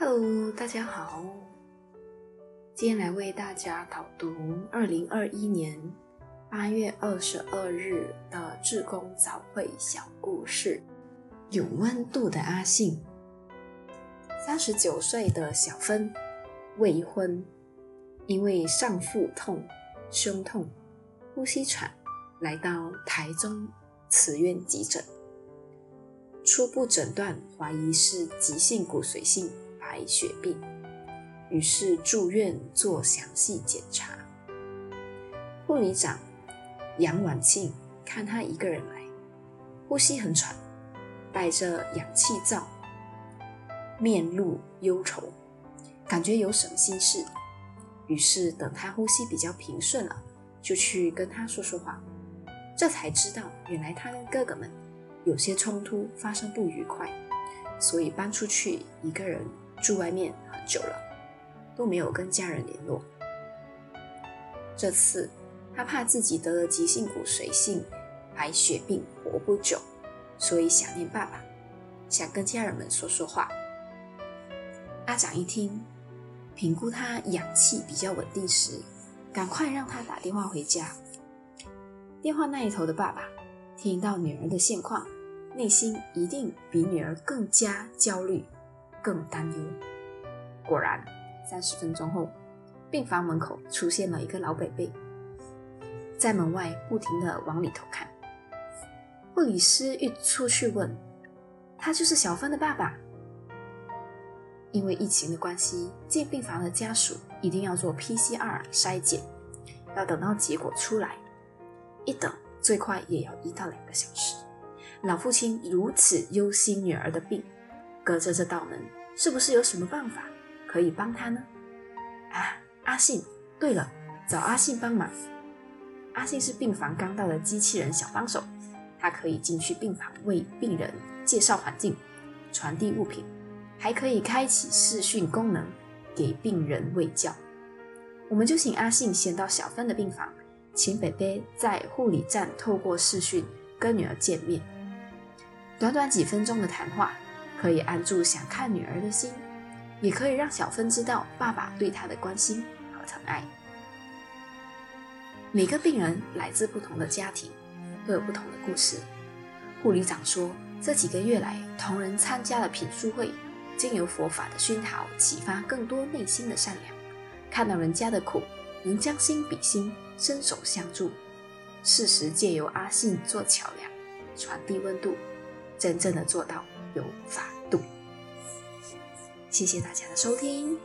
Hello，大家好，今天来为大家导读二零二一年八月二十二日的志工早会小故事。有温度的阿信，三十九岁的小芬，未婚，因为上腹痛、胸痛、呼吸喘，来到台中慈院急诊。初步诊断怀疑是急性骨髓性白血病，于是住院做详细检查。护理长杨婉庆看他一个人来，呼吸很喘，带着氧气罩，面露忧愁，感觉有什么心事。于是等他呼吸比较平顺了，就去跟他说说话。这才知道，原来他跟哥哥们。有些冲突发生不愉快，所以搬出去一个人住外面很久了，都没有跟家人联络。这次他怕自己得了急性骨髓性白血病活不久，所以想念爸爸，想跟家人们说说话。阿长一听，评估他氧气比较稳定时，赶快让他打电话回家。电话那一头的爸爸听到女儿的现况。内心一定比女儿更加焦虑、更担忧。果然，三十分钟后，病房门口出现了一个老北北，在门外不停的往里头看。护理师一出去问，他就是小芬的爸爸。因为疫情的关系，进病房的家属一定要做 PCR 筛检，要等到结果出来，一等最快也要一到两个小时。老父亲如此忧心女儿的病，隔着这道门，是不是有什么办法可以帮他呢？啊，阿信，对了，找阿信帮忙。阿信是病房刚到的机器人小帮手，他可以进去病房为病人介绍环境、传递物品，还可以开启视讯功能给病人喂教。我们就请阿信先到小芬的病房，请北北在护理站透过视讯跟女儿见面。短短几分钟的谈话，可以安住想看女儿的心，也可以让小芬知道爸爸对她的关心和疼爱。每个病人来自不同的家庭，都有不同的故事。护理长说，这几个月来，同仁参加了品书会，经由佛法的熏陶，启发更多内心的善良。看到人家的苦，能将心比心，伸手相助。适时借由阿信做桥梁，传递温度。真正的做到有法度。谢谢大家的收听。